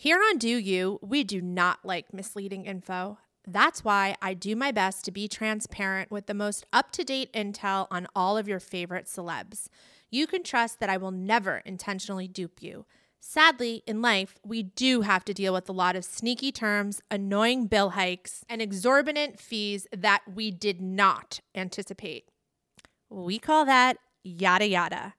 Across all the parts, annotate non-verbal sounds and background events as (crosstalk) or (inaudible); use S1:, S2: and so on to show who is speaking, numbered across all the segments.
S1: Here on Do You, we do not like misleading info. That's why I do my best to be transparent with the most up to date intel on all of your favorite celebs. You can trust that I will never intentionally dupe you. Sadly, in life, we do have to deal with a lot of sneaky terms, annoying bill hikes, and exorbitant fees that we did not anticipate. We call that yada yada.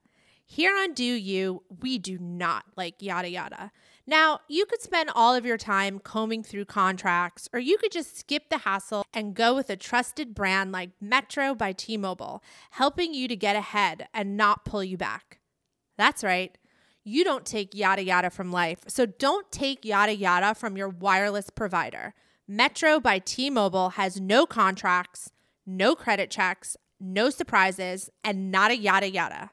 S1: Here on Do You, we do not like yada yada. Now, you could spend all of your time combing through contracts, or you could just skip the hassle and go with a trusted brand like Metro by T Mobile, helping you to get ahead and not pull you back. That's right. You don't take yada yada from life, so don't take yada yada from your wireless provider. Metro by T Mobile has no contracts, no credit checks, no surprises, and not a yada yada.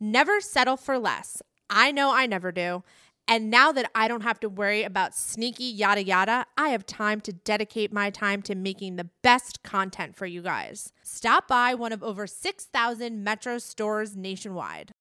S1: Never settle for less. I know I never do. And now that I don't have to worry about sneaky yada yada, I have time to dedicate my time to making the best content for you guys. Stop by one of over 6,000 Metro stores nationwide.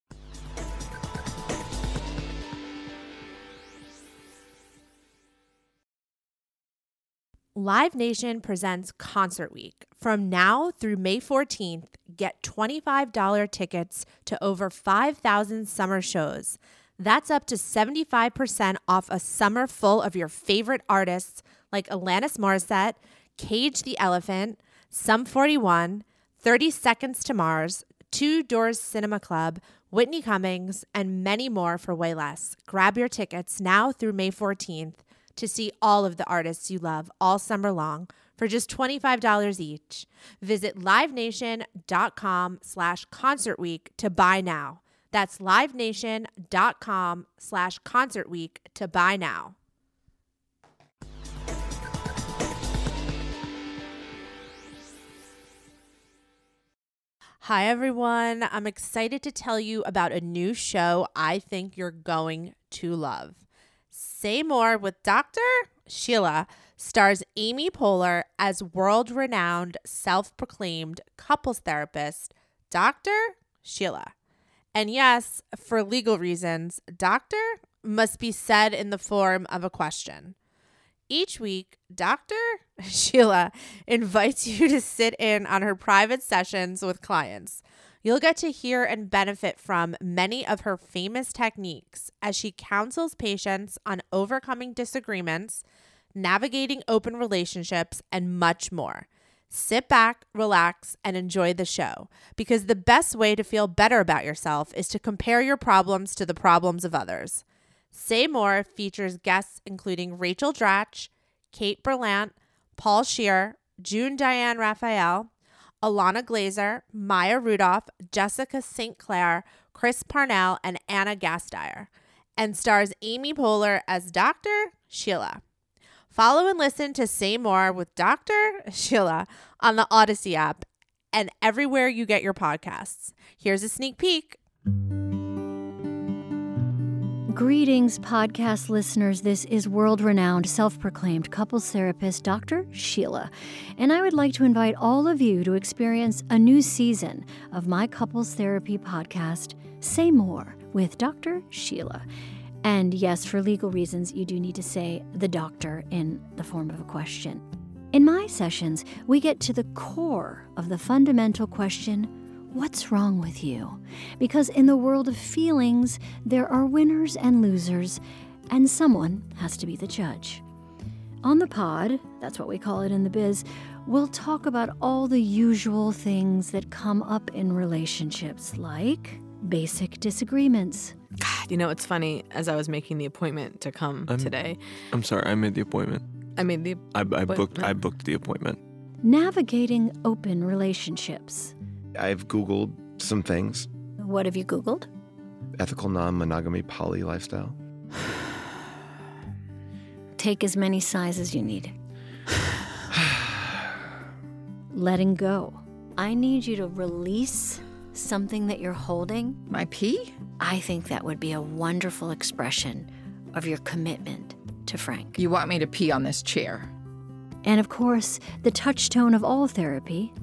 S1: Live Nation presents Concert Week. From now through May 14th, get $25 tickets to over 5,000 summer shows. That's up to 75% off a summer full of your favorite artists like Alanis Morissette, Cage the Elephant, Sum 41, 30 Seconds to Mars, Two Door Cinema Club, Whitney Cummings, and many more for way less. Grab your tickets now through May 14th to see all of the artists you love all summer long for just $25 each. Visit livenation.com slash concert week to buy now. That's livenation.com slash concert week to buy now. Hi, everyone. I'm excited to tell you about a new show I think you're going to love. Say More with Dr. Sheila stars Amy Poehler as world renowned, self proclaimed couples therapist, Dr. Sheila. And yes, for legal reasons, doctor must be said in the form of a question. Each week, Dr. (laughs) Sheila invites you to sit in on her private sessions with clients. You'll get to hear and benefit from many of her famous techniques as she counsels patients on overcoming disagreements, navigating open relationships, and much more. Sit back, relax, and enjoy the show because the best way to feel better about yourself is to compare your problems to the problems of others. Say More features guests including Rachel Dratch, Kate Berlant, Paul Scheer, June Diane Raphael, Ilana Glazer, Maya Rudolph, Jessica St. Clair, Chris Parnell, and Ana Gasteyer, and stars Amy Poehler as Dr. Sheila. Follow and listen to Say More with Dr. Sheila on the Audacy app and everywhere you get your podcasts. Here's a sneak peek.
S2: Greetings, podcast listeners. This is world renowned, self proclaimed couples therapist Dr. Sheila, and I would like to invite all of you to experience a new season of my couples therapy podcast, Say More with Dr. Sheila. And yes, for legal reasons, you do need to say the doctor in the form of a question. In my sessions, we get to the core of the fundamental question What's wrong with you? Because in the world of feelings, there are winners and losers, and someone has to be the judge. On the pod, that's what we call it in the biz, we'll talk about all the usual things that come up in relationships, like basic disagreements.
S3: God, you know, it's funny. As I was making the appointment to come
S4: I'm-
S3: today,
S4: I'm sorry, I made the appointment.
S3: I made the
S4: I, I booked. I booked the appointment.
S2: Navigating open relationships.
S5: I've Googled some things
S2: What have you Googled?
S5: ethical non monogamy poly lifestyle.
S2: Take as many sighs as you need. (sighs) Letting go. I need you to release something that you're holding.
S6: My pee?
S2: I think that would be a wonderful expression of your commitment to Frank.
S6: You want me to pee on this chair?
S2: And of course, the touchstone of all therapy,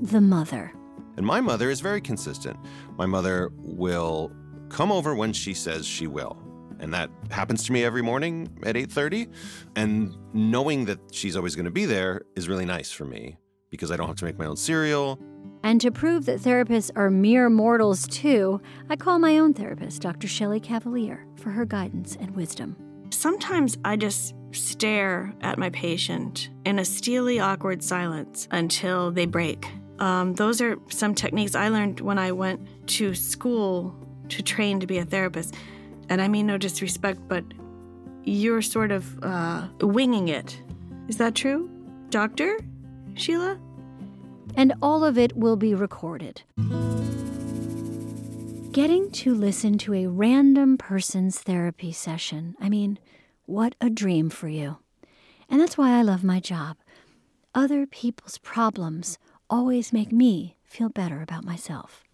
S2: the mother.
S7: And my mother is very consistent. My mother will come over when she says she will. And that happens to me every morning at 8:30, and knowing that she's always going to be there is really nice for me because I don't have to make my own cereal.
S2: And to prove that therapists are mere mortals too, I call my own therapist, Dr. Shelley Cavalier, for her guidance and wisdom.
S8: Sometimes I just stare at my patient in a steely, awkward silence until they break. Um, those are some techniques I learned when I went to school to train to be a therapist. And I mean no disrespect, but you're sort of uh, winging it. Is that true, Doctor Sheila?
S2: And all of it will be recorded. Getting to listen to a random person's therapy session, I mean, what a dream for you. And that's why I love my job. Other people's problems always make me feel better about myself.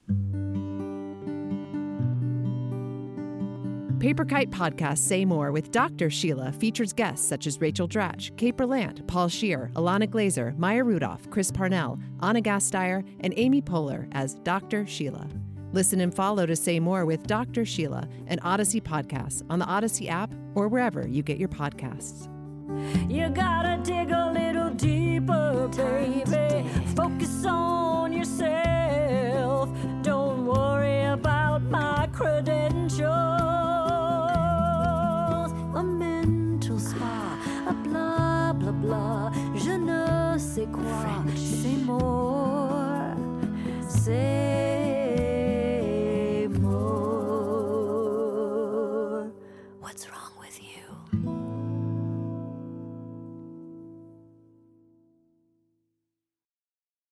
S9: Paper Kite Podcast Say More with Dr. Sheila features guests such as Rachel Dratch, Kate Berlant, Paul Scheer, Ilana Glazer, Maya Rudolph, Chris Parnell, Ana Gasteyer, and Amy Poehler as Dr. Sheila. Listen and follow to Say More with Dr. Sheila and Audacy Podcasts on the Audacy app or wherever you get your podcasts.
S10: You gotta dig a little deeper, baby. Focus on yourself.